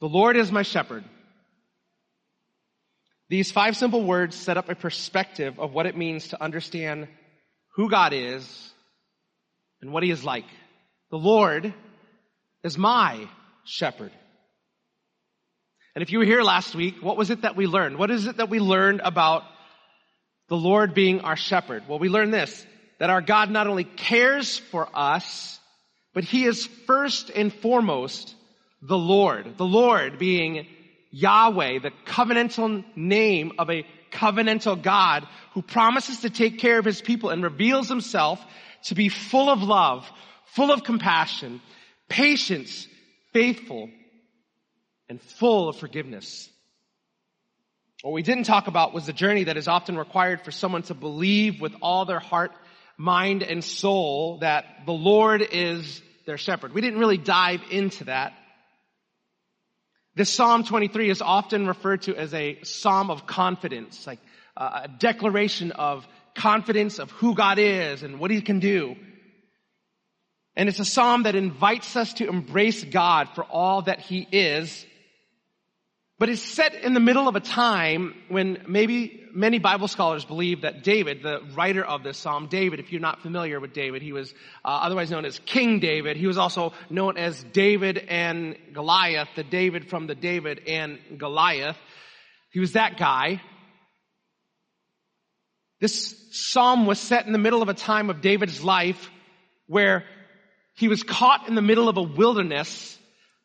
The Lord is my shepherd. These five simple words set up a perspective of what it means to understand who God is and what he is like. The Lord is my shepherd. And if you were here last week, what was it that we learned? What is it that we learned about the Lord being our shepherd? Well, we learned this, that our God not only cares for us, but he is first and foremost the Lord. The Lord being Yahweh, the covenantal name of a covenantal God who promises to take care of his people and reveals himself to be full of love, full of compassion, patience, faithful, and full of forgiveness. What we didn't talk about was the journey that is often required for someone to believe with all their heart, mind, and soul that the Lord is their shepherd. We didn't really dive into that. This Psalm 23 is often referred to as a psalm of confidence, like uh, a declaration of confidence of who God is and what He can do. And it's a psalm that invites us to embrace God for all that He is but it's set in the middle of a time when maybe many Bible scholars believe that David, the writer of this psalm, David, if you're not familiar with David, he was uh, otherwise known as King David. He was also known as David and Goliath, the David from the David and Goliath. He was that guy. This psalm was set in the middle of a time of David's life where he was caught in the middle of a wilderness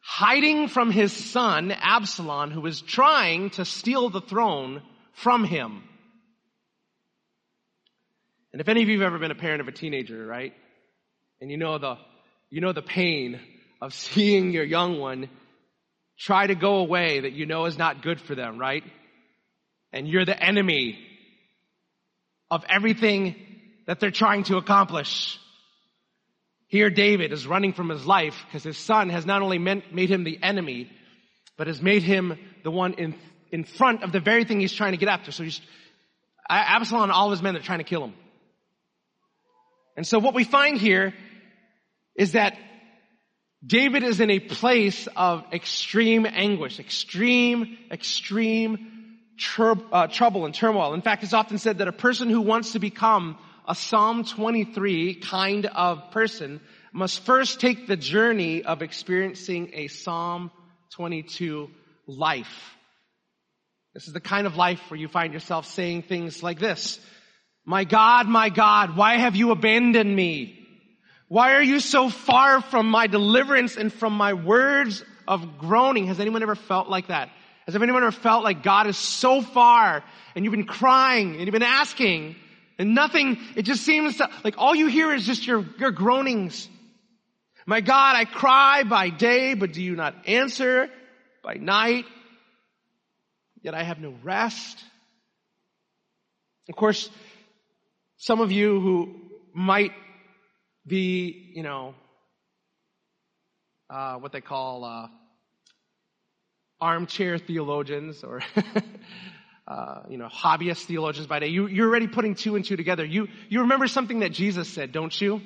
hiding from his son, Absalom, who was trying to steal the throne from him. And if any of you have ever been a parent of a teenager, right? And you know the, you know the pain of seeing your young one try to go away that you know is not good for them, right? And you're the enemy of everything that they're trying to accomplish. Here David is running from his life because his son has not only meant, made him the enemy, but has made him the one in, in front of the very thing he's trying to get after. So he's, Absalom and all his men are trying to kill him. And so what we find here is that David is in a place of extreme anguish, extreme, extreme tr- uh, trouble and turmoil. In fact, it's often said that a person who wants to become a Psalm 23 kind of person must first take the journey of experiencing a Psalm 22 life. This is the kind of life where you find yourself saying things like this. My God, my God, why have you abandoned me? Why are you so far from my deliverance and from my words of groaning? Has anyone ever felt like that? Has anyone ever felt like God is so far and you've been crying and you've been asking and nothing, it just seems to, like all you hear is just your, your groanings. My God, I cry by day, but do you not answer by night? Yet I have no rest. Of course, some of you who might be, you know, uh, what they call uh, armchair theologians or uh, you know, hobbyist theologians by day, you, you're already putting two and two together. You, you remember something that Jesus said, don't you?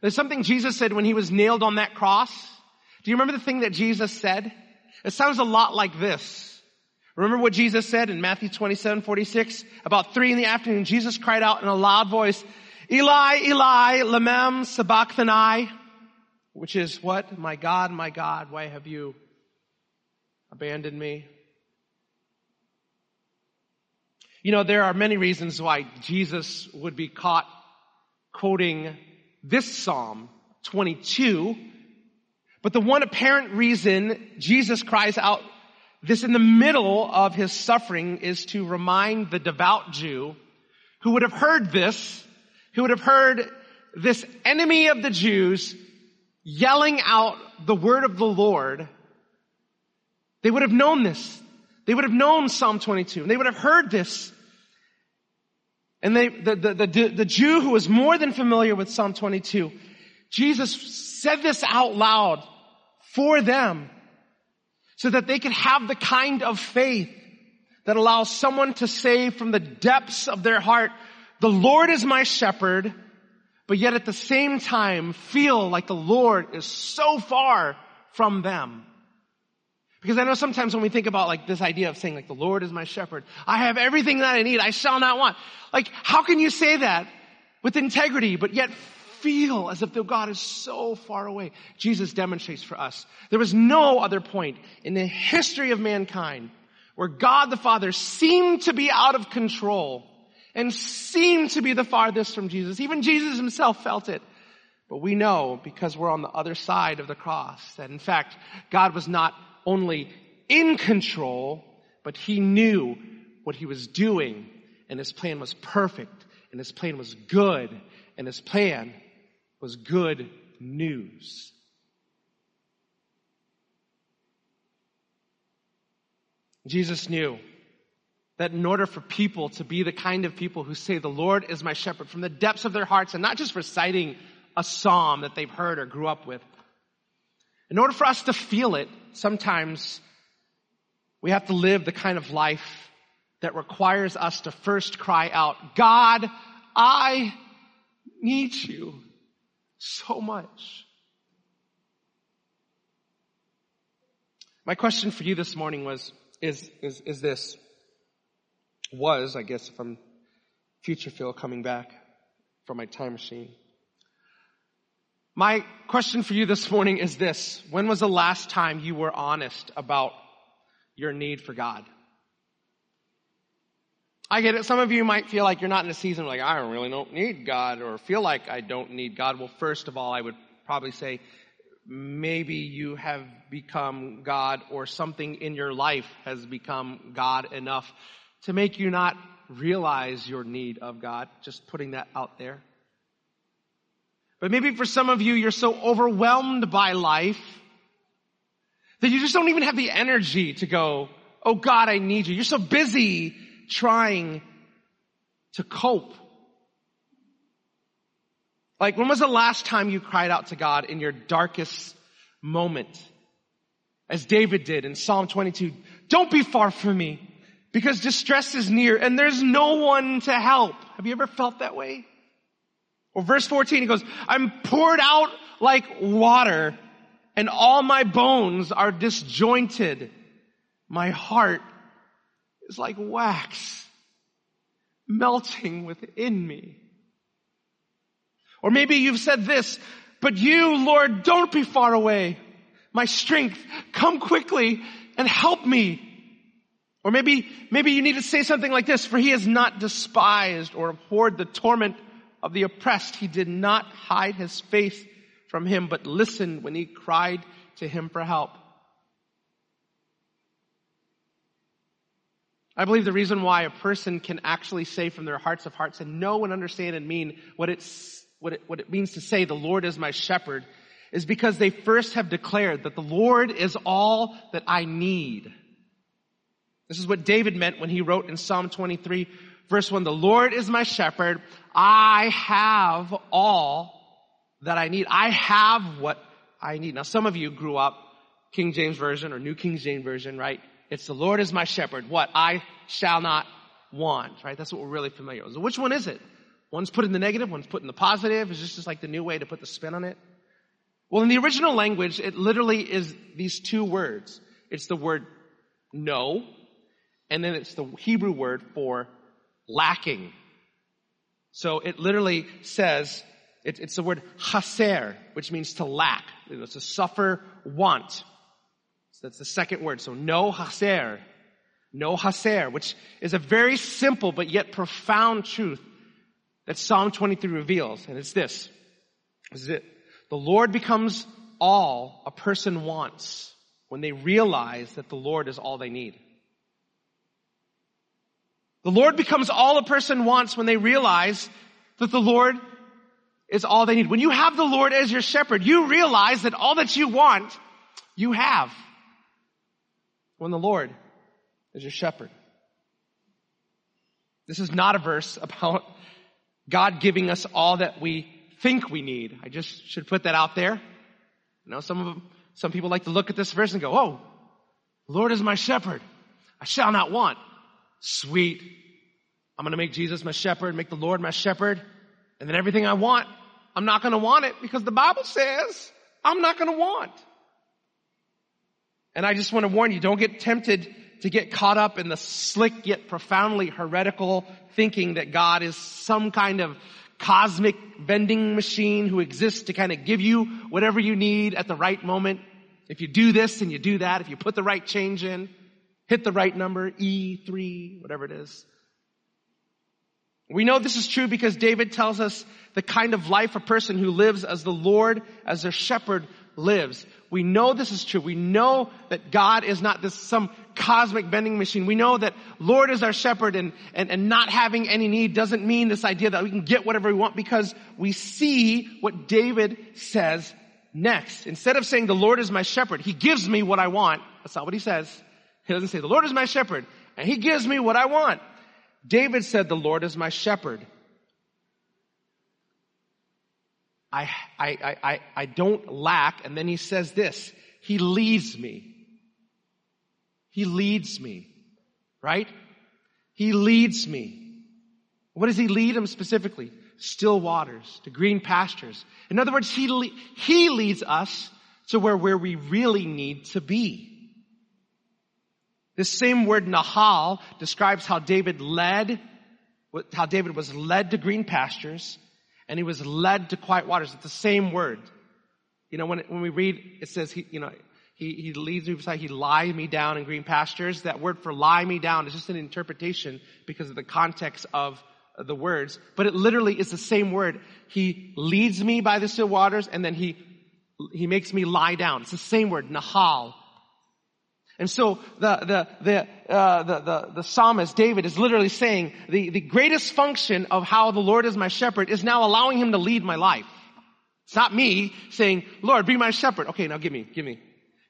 There's something Jesus said when he was nailed on that cross. Do you remember the thing that Jesus said? It sounds a lot like this. Remember what Jesus said in Matthew 27, 46? About three in the afternoon, Jesus cried out in a loud voice, Eli, Eli, lema sabachthani, which is what? My God, my God, why have you abandoned me? You know, there are many reasons why Jesus would be caught quoting this Psalm 22, but the one apparent reason Jesus cries out this in the middle of his suffering is to remind the devout Jew who would have heard this, who would have heard this enemy of the Jews yelling out the word of the Lord. They would have known this. They would have known Psalm 22 and they would have heard this. And they, the, the, the, the Jew who was more than familiar with Psalm 22, Jesus said this out loud for them so that they could have the kind of faith that allows someone to say from the depths of their heart, the Lord is my shepherd, but yet at the same time feel like the Lord is so far from them. Because I know sometimes when we think about like this idea of saying like the Lord is my shepherd, I have everything that I need, I shall not want. Like how can you say that with integrity but yet feel as if the God is so far away? Jesus demonstrates for us. There was no other point in the history of mankind where God the Father seemed to be out of control and seemed to be the farthest from Jesus. Even Jesus himself felt it. But we know because we're on the other side of the cross that in fact God was not only in control, but he knew what he was doing and his plan was perfect and his plan was good and his plan was good news. Jesus knew that in order for people to be the kind of people who say, the Lord is my shepherd from the depths of their hearts and not just reciting a psalm that they've heard or grew up with. In order for us to feel it, sometimes we have to live the kind of life that requires us to first cry out, God, I need you so much. My question for you this morning was, is, is, is this, was, I guess if I'm future Phil coming back from my time machine. My question for you this morning is this. When was the last time you were honest about your need for God? I get it. Some of you might feel like you're not in a season like, I really don't need God or feel like I don't need God. Well, first of all, I would probably say maybe you have become God or something in your life has become God enough to make you not realize your need of God. Just putting that out there. But maybe for some of you, you're so overwhelmed by life that you just don't even have the energy to go, Oh God, I need you. You're so busy trying to cope. Like when was the last time you cried out to God in your darkest moment? As David did in Psalm 22, don't be far from me because distress is near and there's no one to help. Have you ever felt that way? Or verse 14, he goes, I'm poured out like water and all my bones are disjointed. My heart is like wax melting within me. Or maybe you've said this, but you, Lord, don't be far away. My strength, come quickly and help me. Or maybe, maybe you need to say something like this, for he has not despised or abhorred the torment of the oppressed. He did not hide his face from him, but listened when he cried to him for help. I believe the reason why a person can actually say from their hearts of hearts and know and understand and mean what it's, what it, what it means to say, the Lord is my shepherd, is because they first have declared that the Lord is all that I need. This is what David meant when he wrote in Psalm 23, Verse 1, the Lord is my shepherd. I have all that I need. I have what I need. Now some of you grew up King James Version or New King James Version, right? It's the Lord is my shepherd. What? I shall not want, right? That's what we're really familiar with. So which one is it? One's put in the negative, one's put in the positive. Is this just like the new way to put the spin on it? Well, in the original language, it literally is these two words. It's the word no, and then it's the Hebrew word for lacking. So it literally says, it, it's the word chaser, which means to lack. It's to suffer want. So that's the second word. So no chaser. No chaser, which is a very simple but yet profound truth that Psalm 23 reveals. And it's this. This is it. The Lord becomes all a person wants when they realize that the Lord is all they need. The Lord becomes all a person wants when they realize that the Lord is all they need. When you have the Lord as your shepherd, you realize that all that you want, you have. When the Lord is your shepherd. This is not a verse about God giving us all that we think we need. I just should put that out there. You know, some of them, some people like to look at this verse and go, oh, Lord is my shepherd. I shall not want. Sweet. I'm going to make Jesus my shepherd, make the Lord my shepherd, and then everything I want, I'm not going to want it because the Bible says I'm not going to want. And I just want to warn you, don't get tempted to get caught up in the slick yet profoundly heretical thinking that God is some kind of cosmic vending machine who exists to kind of give you whatever you need at the right moment. If you do this and you do that, if you put the right change in, hit the right number, E3, whatever it is. We know this is true because David tells us the kind of life a person who lives as the Lord, as their shepherd lives. We know this is true. We know that God is not this some cosmic vending machine. We know that Lord is our shepherd and, and, and not having any need doesn't mean this idea that we can get whatever we want because we see what David says next. Instead of saying the Lord is my shepherd, he gives me what I want. That's not what he says. He doesn't say the Lord is my shepherd and he gives me what I want. David said the Lord is my shepherd I, I, I, I don't lack. And then he says this, he leads me. He leads me, right? He leads me. What does he lead him specifically? Still waters, to green pastures. In other words, he, le- he leads us to where, where we really need to be. This same word Nahal describes how David led, how David was led to green pastures and he was led to quiet waters. It's the same word. You know, when, when we read, it says, he, you know, he, he leads me beside, he lies me down in green pastures. That word for lie me down is just an interpretation because of the context of the words, but it literally is the same word. He leads me by the still waters and then he, he makes me lie down. It's the same word, nahal. And so the, the, the, uh, the, the, the, psalmist David is literally saying the, the greatest function of how the Lord is my shepherd is now allowing him to lead my life. It's not me saying, Lord, be my shepherd. Okay, now give me, give me,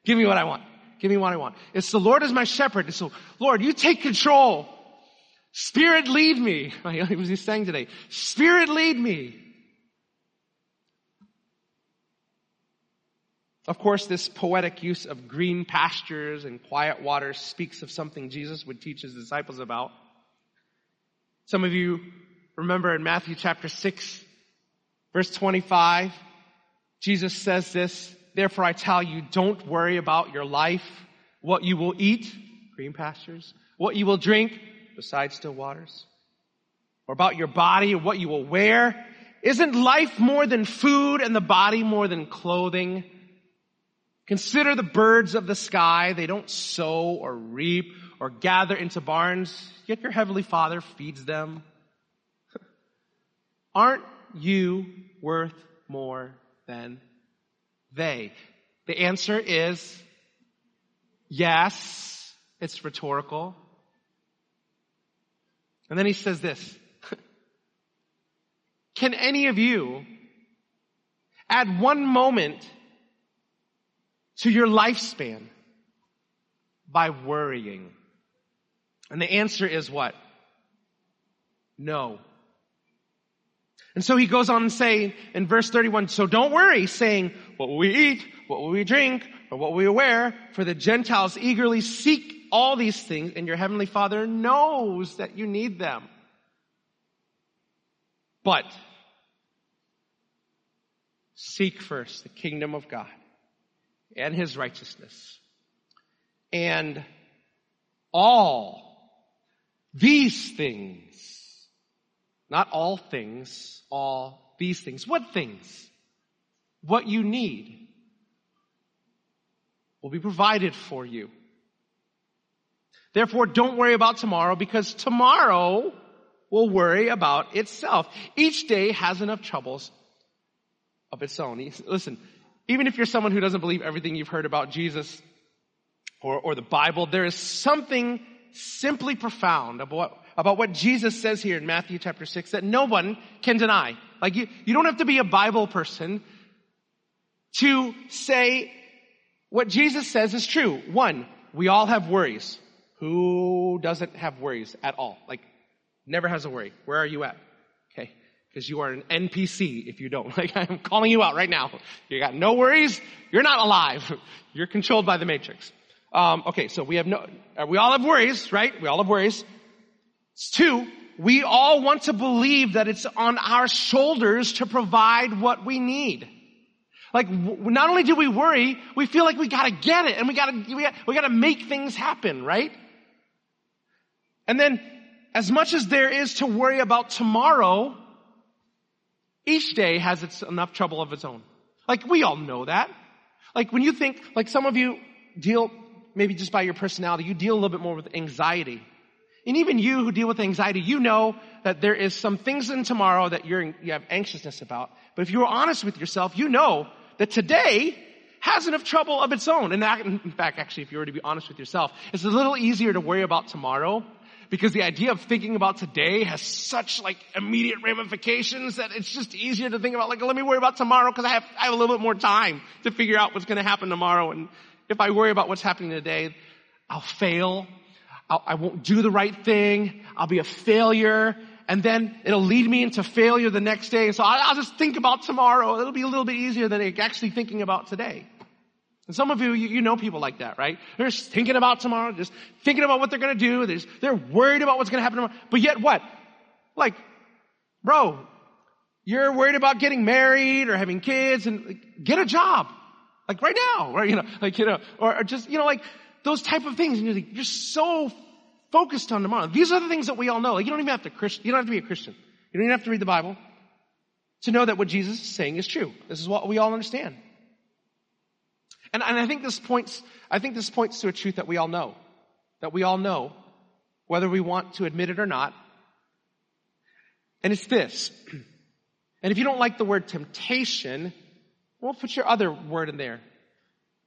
give me what I want. Give me what I want. It's the Lord is my shepherd. So, Lord, you take control. Spirit lead me. He saying today? Spirit lead me. Of course, this poetic use of green pastures and quiet waters speaks of something Jesus would teach his disciples about. Some of you remember in Matthew chapter 6, verse 25, Jesus says this, Therefore I tell you, don't worry about your life, what you will eat, green pastures, what you will drink, besides still waters, or about your body what you will wear. Isn't life more than food and the body more than clothing? Consider the birds of the sky. They don't sow or reap or gather into barns, yet your heavenly father feeds them. Aren't you worth more than they? The answer is yes. It's rhetorical. And then he says this. Can any of you add one moment to your lifespan by worrying? And the answer is what? No. And so he goes on and say in verse 31, so don't worry saying, what will we eat? What will we drink? Or what will we wear? For the Gentiles eagerly seek all these things and your heavenly father knows that you need them. But seek first the kingdom of God and his righteousness. And all these things, not all things, all these things. What things? What you need will be provided for you. Therefore, don't worry about tomorrow because tomorrow will worry about itself. Each day has enough troubles of its own. Listen, even if you're someone who doesn't believe everything you've heard about Jesus or, or the Bible, there is something simply profound about, about what Jesus says here in Matthew chapter 6 that no one can deny. Like you, you don't have to be a Bible person to say what Jesus says is true. One, we all have worries. Who doesn't have worries at all? Like, never has a worry. Where are you at? Because you are an NPC if you don't. Like I'm calling you out right now. You got no worries. You're not alive. You're controlled by the matrix. Um, okay, so we have no, uh, we all have worries, right? We all have worries. It's two, we all want to believe that it's on our shoulders to provide what we need. Like, not only do we worry, we feel like we gotta get it and we gotta, we gotta, we gotta make things happen, right? And then, as much as there is to worry about tomorrow, each day has its enough trouble of its own. Like, we all know that. Like, when you think, like some of you deal, maybe just by your personality, you deal a little bit more with anxiety. And even you who deal with anxiety, you know that there is some things in tomorrow that you're, you have anxiousness about. But if you are honest with yourself, you know that today has enough trouble of its own. And that, in fact, actually, if you were to be honest with yourself, it's a little easier to worry about tomorrow because the idea of thinking about today has such like immediate ramifications that it's just easier to think about like, let me worry about tomorrow because I have, I have a little bit more time to figure out what's going to happen tomorrow. And if I worry about what's happening today, I'll fail. I'll, I not do the right thing. I'll be a failure. And then it'll lead me into failure the next day. So I'll, I'll just think about tomorrow. It'll be a little bit easier than actually thinking about today. And some of you, you, you know people like that, right? They're just thinking about tomorrow, just thinking about what they're gonna do. They're, just, they're worried about what's gonna happen tomorrow. But yet what? Like, bro, you're worried about getting married or having kids and like, get a job. Like right now, right? You know, like, you know, or, or just, you know, like those type of things. And you're, like, you're so focused on tomorrow. These are the things that we all know. Like you don't even have to you don't have to be a Christian. You don't even have to read the Bible to know that what Jesus is saying is true. This is what we all understand. And, and I think this points, I think this points to a truth that we all know. That we all know, whether we want to admit it or not. And it's this. And if you don't like the word temptation, well, put your other word in there.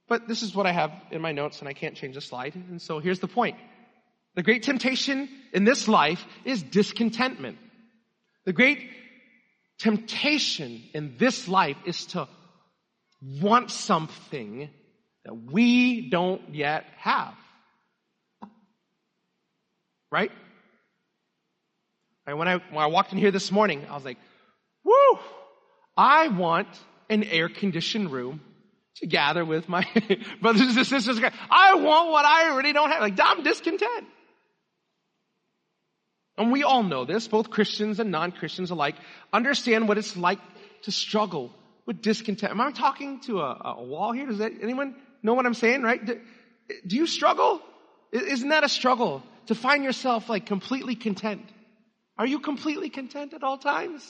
But this is what I have in my notes and I can't change the slide. And so here's the point. The great temptation in this life is discontentment. The great temptation in this life is to want something that we don't yet have. Right? right when, I, when I walked in here this morning, I was like, woo, I want an air conditioned room to gather with my brothers and sisters. I want what I already don't have. Like, I'm discontent. And we all know this, both Christians and non-Christians alike, understand what it's like to struggle with discontent. Am I talking to a, a wall here? Does that, anyone know what I'm saying, right? Do, do you struggle? Isn't that a struggle to find yourself like completely content? Are you completely content at all times?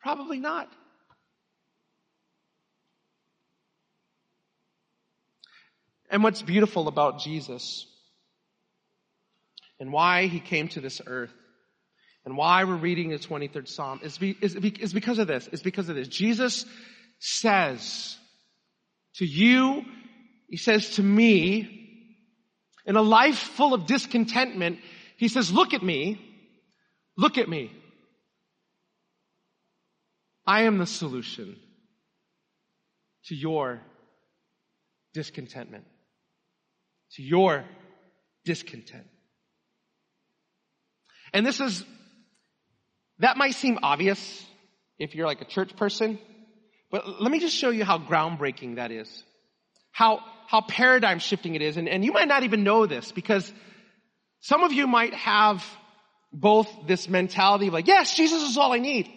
Probably not. And what's beautiful about Jesus and why he came to this earth and why we're reading the 23rd Psalm is, be, is, is because of this. Is because of this. Jesus says to you, he says to me, in a life full of discontentment, he says, look at me, look at me. I am the solution to your discontentment, to your discontent. And this is, that might seem obvious if you're like a church person, but let me just show you how groundbreaking that is. How, how paradigm shifting it is. And, and you might not even know this because some of you might have both this mentality of like, yes, Jesus is all I need.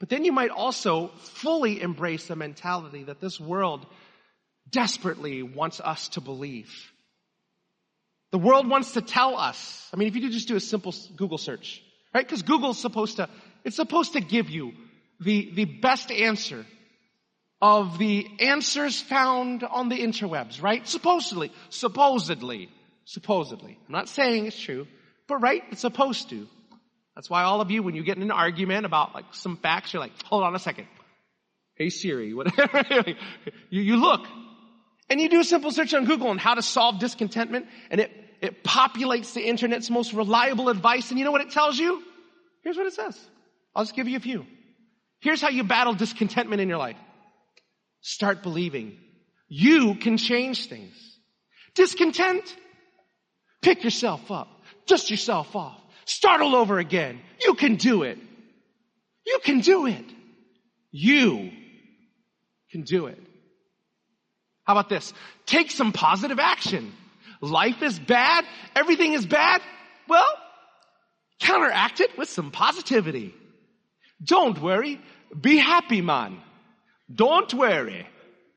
But then you might also fully embrace the mentality that this world desperately wants us to believe. The world wants to tell us. I mean, if you just do a simple Google search, right? Because Google's supposed to, it's supposed to give you the, the best answer of the answers found on the interwebs, right? Supposedly, supposedly, supposedly. I'm not saying it's true, but right, it's supposed to. That's why all of you, when you get in an argument about like some facts, you're like, hold on a second. Hey Siri, whatever. you, you look and you do a simple search on Google on how to solve discontentment and it, it populates the internet's most reliable advice. And you know what it tells you? Here's what it says. I'll just give you a few. Here's how you battle discontentment in your life. Start believing. You can change things. Discontent? Pick yourself up. Dust yourself off. Start all over again. You can do it. You can do it. You can do it. How about this? Take some positive action. Life is bad. Everything is bad. Well, counteract it with some positivity. Don't worry. Be happy, man. Don't worry.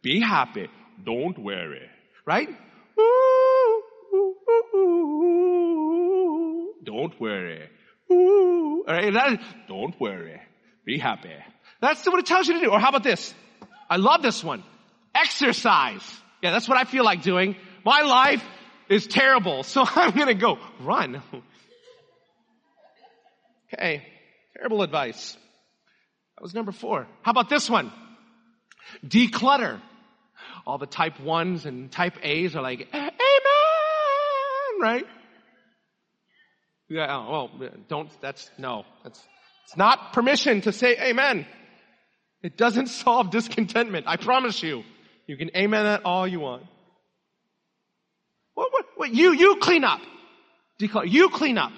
Be happy. Don't worry. Right? Don't worry. All right, Don't worry. Be happy. that's what it tells you to do. Or how about this? I love this one. Exercise. Yeah, that's what I feel like doing. My life is terrible, so I'm gonna go run. Okay, terrible advice. That was number four. How about this one? Declutter. All the type ones and type A's are like, Amen, right? Yeah, oh, well, don't, that's, no, that's, it's not permission to say amen. It doesn't solve discontentment. I promise you. You can amen that all you want. What, what, what, you, you clean up. Declutter. You clean up.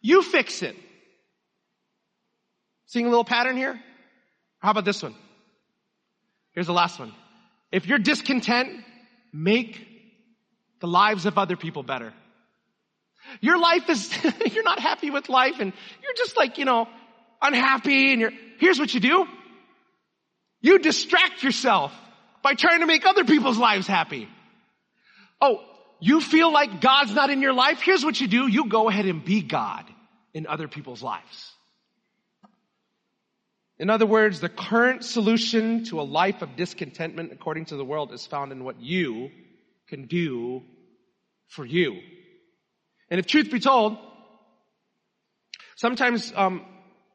You fix it. Seeing a little pattern here? How about this one? Here's the last one. If you're discontent, make the lives of other people better. Your life is, you're not happy with life and you're just like, you know, unhappy and you're, here's what you do. You distract yourself by trying to make other people's lives happy. Oh, you feel like God's not in your life? Here's what you do. You go ahead and be God in other people's lives. In other words, the current solution to a life of discontentment according to the world is found in what you can do for you. And if truth be told, sometimes um,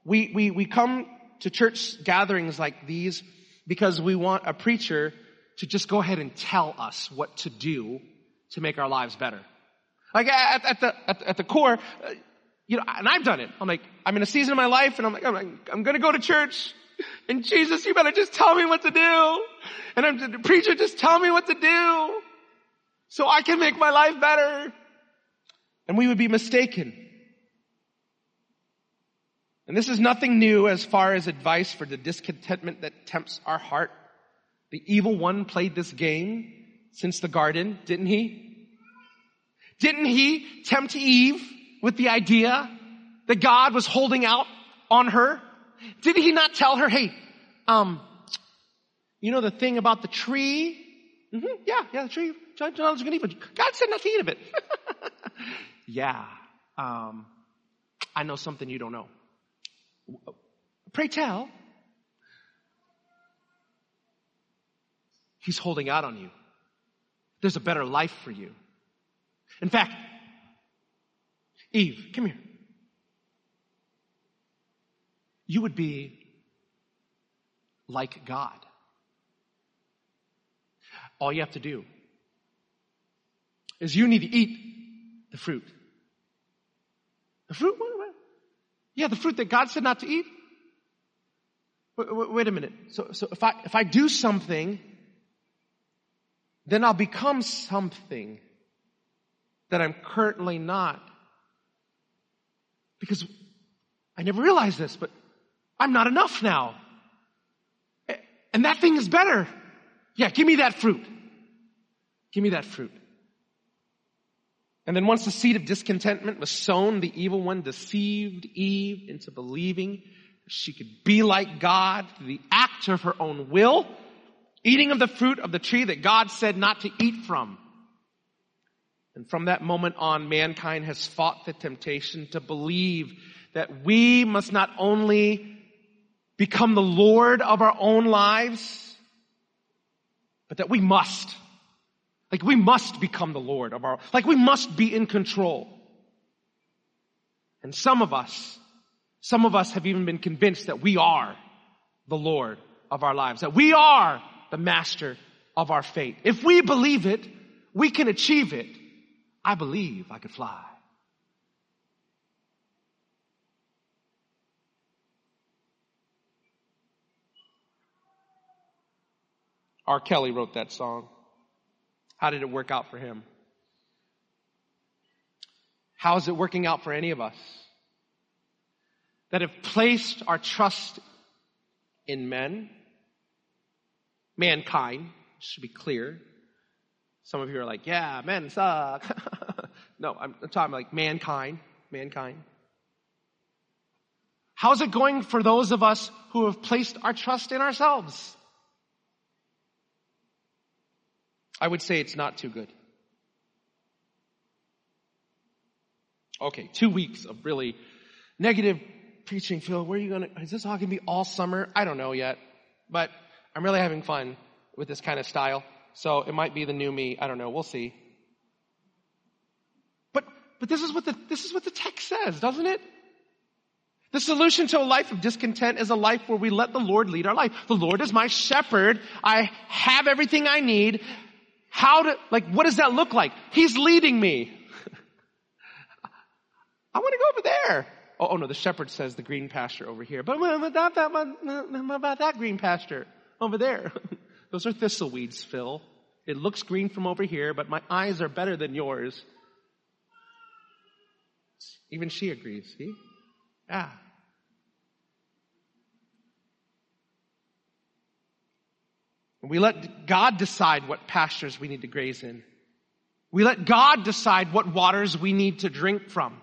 we, we, we come to church gatherings like these because we want a preacher to just go ahead and tell us what to do to make our lives better. Like at, at the, at, at the core, uh, you know, and I've done it. I'm like, I'm in a season of my life and I'm like, I'm, like, I'm gonna go to church. And Jesus, you better just tell me what to do. And I'm the preacher, just tell me what to do. So I can make my life better. And we would be mistaken. And this is nothing new as far as advice for the discontentment that tempts our heart. The evil one played this game since the garden, didn't he? Didn't he tempt Eve with the idea that God was holding out on her? Did he not tell her, hey, um, you know the thing about the tree? Mm-hmm, yeah, yeah, the tree. God said not to eat of it. yeah, um, I know something you don't know. Pray tell. He's holding out on you. There's a better life for you. In fact, Eve, come here. You would be like God. All you have to do is you need to eat the fruit. The fruit? Yeah, the fruit that God said not to eat. Wait, wait a minute. So, so if I, if I do something, then I'll become something that I'm currently not. Because I never realized this, but I'm not enough now. And that thing is better. Yeah, give me that fruit. Give me that fruit. And then once the seed of discontentment was sown, the evil one deceived Eve into believing she could be like God through the act of her own will, eating of the fruit of the tree that God said not to eat from. And from that moment on, mankind has fought the temptation to believe that we must not only become the Lord of our own lives, but that we must like we must become the Lord of our, like we must be in control. And some of us, some of us have even been convinced that we are the Lord of our lives, that we are the master of our fate. If we believe it, we can achieve it. I believe I could fly. R. Kelly wrote that song. How did it work out for him? How is it working out for any of us? That have placed our trust in men, mankind, should be clear. Some of you are like, yeah, men suck. no, I'm, I'm talking like mankind, mankind. How's it going for those of us who have placed our trust in ourselves? I would say it's not too good. Okay, two weeks of really negative preaching. Phil, where are you gonna, is this all gonna be all summer? I don't know yet, but I'm really having fun with this kind of style. So it might be the new me. I don't know. We'll see. But, this is what the, this is what the text says, doesn't it? The solution to a life of discontent is a life where we let the Lord lead our life. The Lord is my shepherd. I have everything I need. How to, like, what does that look like? He's leading me. I want to go over there. Oh, oh, no, the shepherd says the green pasture over here. But about that, about that green pasture over there? Those are thistle weeds, Phil. It looks green from over here, but my eyes are better than yours. Even she agrees, see? Yeah. We let God decide what pastures we need to graze in. We let God decide what waters we need to drink from.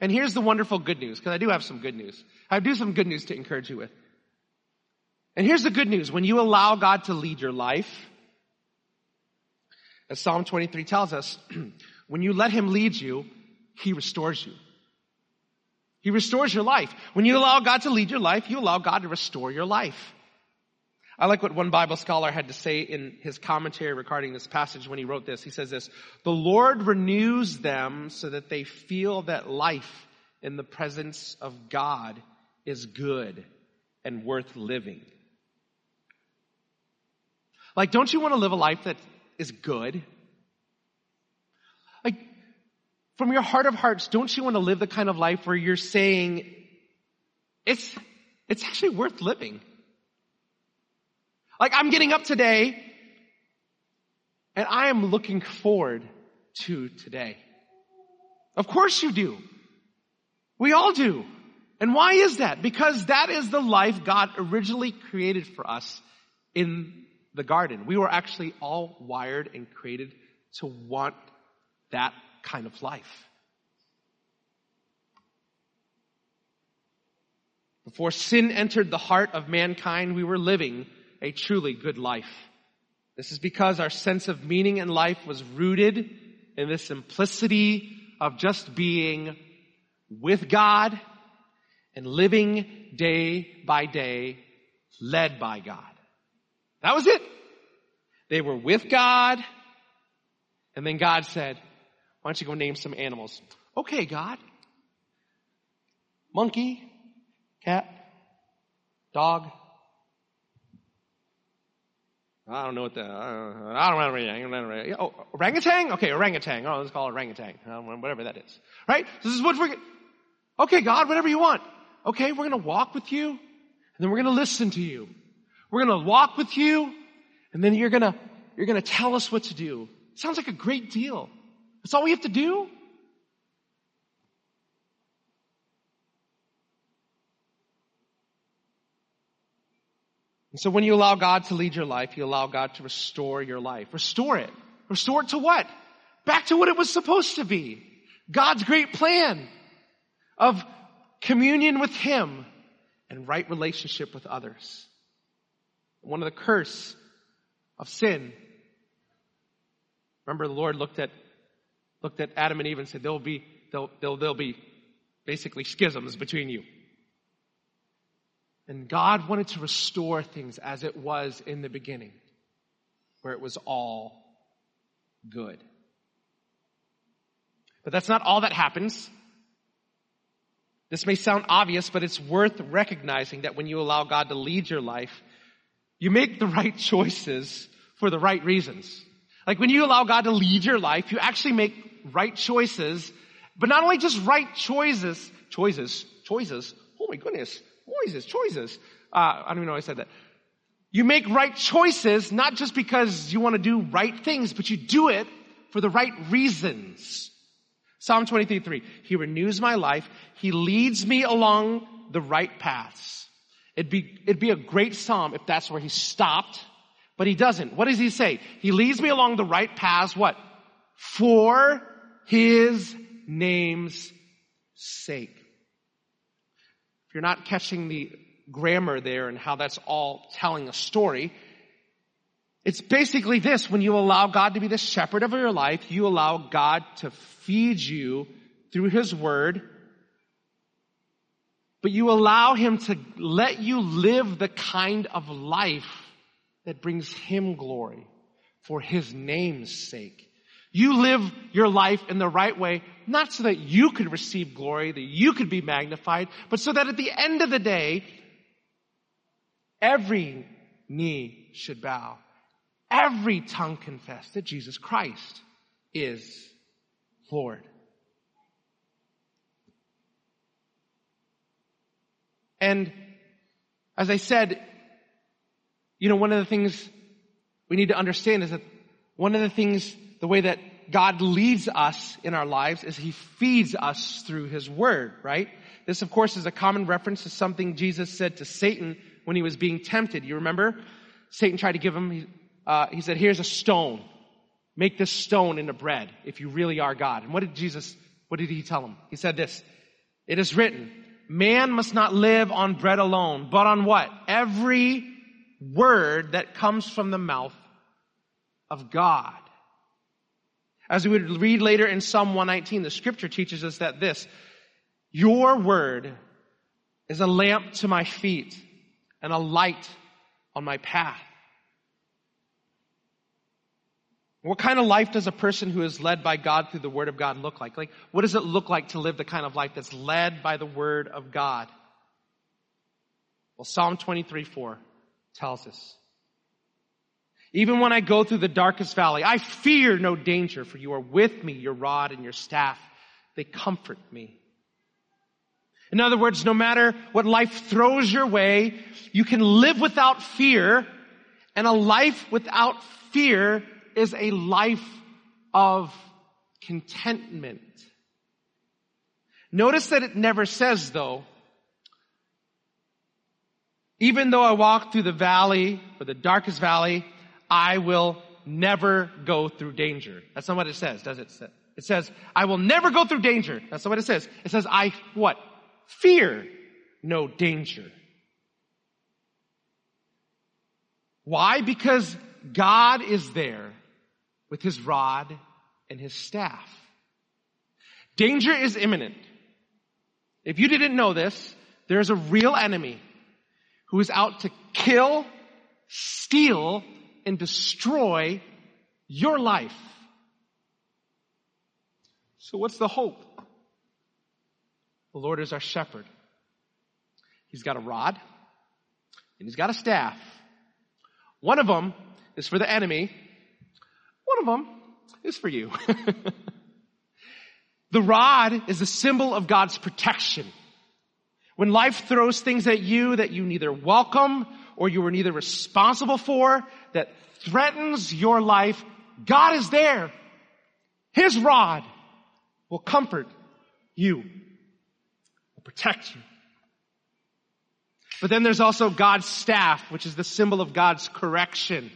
And here's the wonderful good news, because I do have some good news. I do some good news to encourage you with. And here's the good news. When you allow God to lead your life, as Psalm 23 tells us, when you let Him lead you, He restores you. He restores your life. When you allow God to lead your life, you allow God to restore your life. I like what one Bible scholar had to say in his commentary regarding this passage when he wrote this. He says this, the Lord renews them so that they feel that life in the presence of God is good and worth living. Like, don't you want to live a life that is good? Like, from your heart of hearts, don't you want to live the kind of life where you're saying, it's, it's actually worth living? Like I'm getting up today and I am looking forward to today. Of course you do. We all do. And why is that? Because that is the life God originally created for us in the garden. We were actually all wired and created to want that kind of life. Before sin entered the heart of mankind, we were living a truly good life. This is because our sense of meaning in life was rooted in the simplicity of just being with God and living day by day led by God. That was it. They were with God and then God said, why don't you go name some animals? Okay, God. Monkey, cat, dog, I don't know what the, I don't know. Oh, orangutan? Okay, orangutan. Oh, let's call it orangutan. Uh, whatever that is. Right? This is what we're, okay, God, whatever you want. Okay, we're going to walk with you, and then we're going to listen to you. We're going to walk with you, and then you're going to, you're going to tell us what to do. Sounds like a great deal. That's all we have to do? And so when you allow God to lead your life, you allow God to restore your life. Restore it. Restore it to what? Back to what it was supposed to be. God's great plan of communion with Him and right relationship with others. One of the curse of sin. Remember the Lord looked at, looked at Adam and Eve and said, there'll be, there'll, there'll, there'll be basically schisms between you. And God wanted to restore things as it was in the beginning, where it was all good. But that's not all that happens. This may sound obvious, but it's worth recognizing that when you allow God to lead your life, you make the right choices for the right reasons. Like when you allow God to lead your life, you actually make right choices, but not only just right choices, choices, choices, oh my goodness, Choices, choices. Uh, I don't even know I said that. You make right choices, not just because you want to do right things, but you do it for the right reasons. Psalm 23, 3. He renews my life. He leads me along the right paths. It'd be, it'd be a great psalm if that's where he stopped, but he doesn't. What does he say? He leads me along the right paths, what? For his name's sake. If you're not catching the grammar there and how that's all telling a story, It's basically this. When you allow God to be the shepherd of your life, you allow God to feed you through His Word, but you allow Him to let you live the kind of life that brings Him glory for His name's sake. You live your life in the right way, not so that you could receive glory, that you could be magnified, but so that at the end of the day, every knee should bow every tongue confess that Jesus Christ is Lord. And as I said, you know, one of the things we need to understand is that one of the things, the way that God leads us in our lives is He feeds us through His Word, right? This, of course, is a common reference to something Jesus said to Satan when he was being tempted. You remember? Satan tried to give him uh, he said, here's a stone. Make this stone into bread if you really are God. And what did Jesus, what did he tell him? He said this, it is written, man must not live on bread alone, but on what? Every word that comes from the mouth of God. As we would read later in Psalm 119, the scripture teaches us that this, your word is a lamp to my feet and a light on my path. What kind of life does a person who is led by God through the Word of God look like? Like, what does it look like to live the kind of life that's led by the Word of God? Well, Psalm 23 4 tells us. Even when I go through the darkest valley, I fear no danger, for you are with me, your rod and your staff. They comfort me. In other words, no matter what life throws your way, you can live without fear, and a life without fear is a life of contentment. Notice that it never says though, even though I walk through the valley or the darkest valley, I will never go through danger. That's not what it says, does it? It says, I will never go through danger. That's not what it says. It says, I, what? Fear no danger. Why? Because God is there with his rod and his staff. Danger is imminent. If you didn't know this, there's a real enemy who is out to kill, steal, and destroy your life. So what's the hope? The Lord is our shepherd. He's got a rod and he's got a staff. One of them is for the enemy one of them is for you. the rod is a symbol of God's protection. When life throws things at you that you neither welcome or you were neither responsible for, that threatens your life, God is there. His rod will comfort you, will protect you. But then there's also God's staff, which is the symbol of God's correction.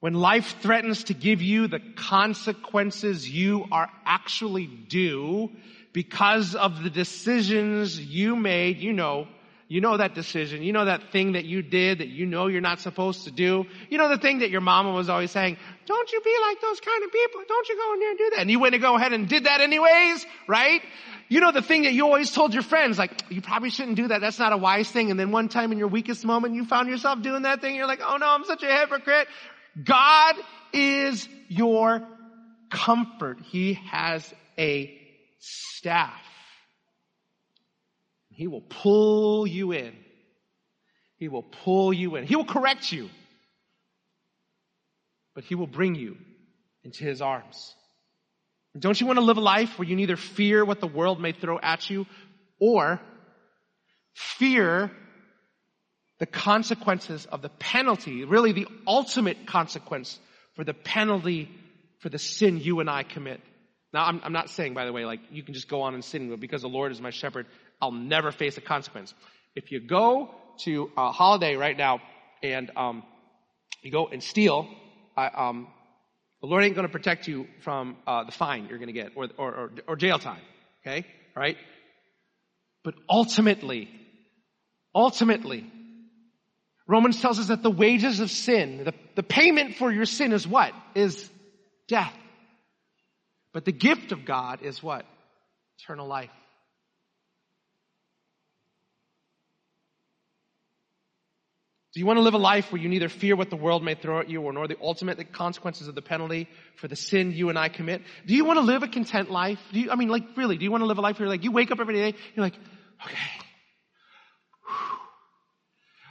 When life threatens to give you the consequences you are actually due because of the decisions you made, you know, you know that decision. You know that thing that you did that you know you're not supposed to do. You know the thing that your mama was always saying, don't you be like those kind of people. Don't you go in there and do that. And you went to go ahead and did that anyways, right? You know the thing that you always told your friends, like, you probably shouldn't do that. That's not a wise thing. And then one time in your weakest moment, you found yourself doing that thing. You're like, oh no, I'm such a hypocrite. God is your comfort. He has a staff. He will pull you in. He will pull you in. He will correct you. But he will bring you into his arms. Don't you want to live a life where you neither fear what the world may throw at you or fear the consequences of the penalty, really the ultimate consequence for the penalty for the sin you and I commit. Now, I'm, I'm, not saying, by the way, like you can just go on and sin, but because the Lord is my shepherd, I'll never face a consequence. If you go to a holiday right now and um, you go and steal, um, the Lord ain't going to protect you from uh, the fine you're going to get or, or, or, or jail time. Okay, all right. But ultimately, ultimately, Romans tells us that the wages of sin, the, the payment for your sin is what? Is death. But the gift of God is what? Eternal life. Do you want to live a life where you neither fear what the world may throw at you or nor the ultimate consequences of the penalty for the sin you and I commit? Do you want to live a content life? Do you, I mean, like, really, do you want to live a life where you're like, you wake up every day, you're like, okay.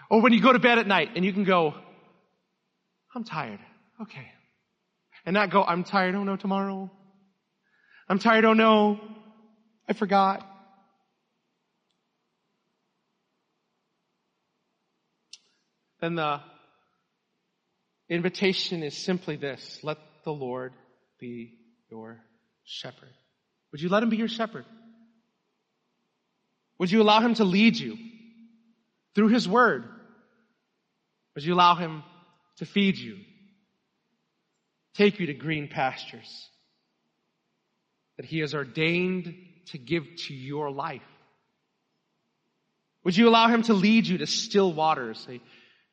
Or when you go to bed at night and you can go, I'm tired. Okay. And not go, I'm tired. Oh no, tomorrow. I'm tired. Oh no. I forgot. Then the invitation is simply this let the Lord be your shepherd. Would you let him be your shepherd? Would you allow him to lead you through his word? Would you allow him to feed you, take you to green pastures that he has ordained to give to your life? Would you allow him to lead you to still waters?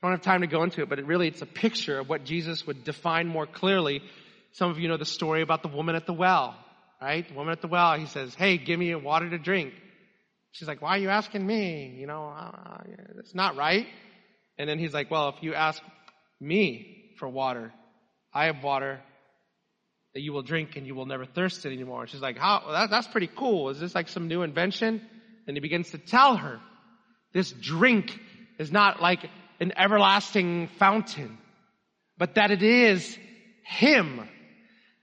I don't have time to go into it, but it really, it's a picture of what Jesus would define more clearly. Some of you know the story about the woman at the well, right? The woman at the well, he says, hey, give me water to drink. She's like, why are you asking me? You know, uh, that's not right. And then he's like, well, if you ask me for water, I have water that you will drink and you will never thirst it anymore. And she's like, how, that, that's pretty cool. Is this like some new invention? And he begins to tell her, this drink is not like an everlasting fountain, but that it is Him.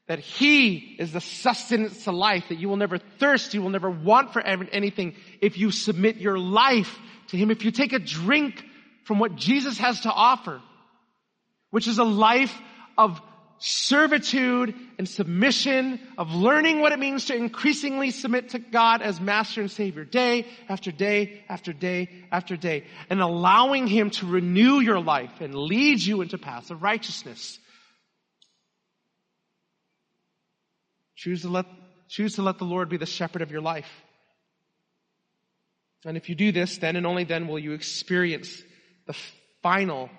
That He is the sustenance to life, that you will never thirst, you will never want for anything if you submit your life to Him, if you take a drink from what Jesus has to offer, which is a life of servitude and submission, of learning what it means to increasingly submit to God as master and savior day after day after day after day, and allowing Him to renew your life and lead you into paths of righteousness. Choose to let, choose to let the Lord be the shepherd of your life. And if you do this, then and only then will you experience the final,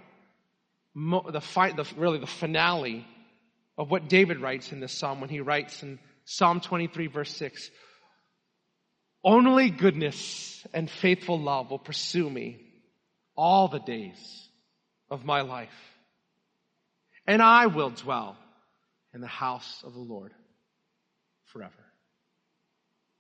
the, fi- the really the finale of what David writes in this psalm when he writes in Psalm 23 verse 6. Only goodness and faithful love will pursue me all the days of my life. And I will dwell in the house of the Lord forever.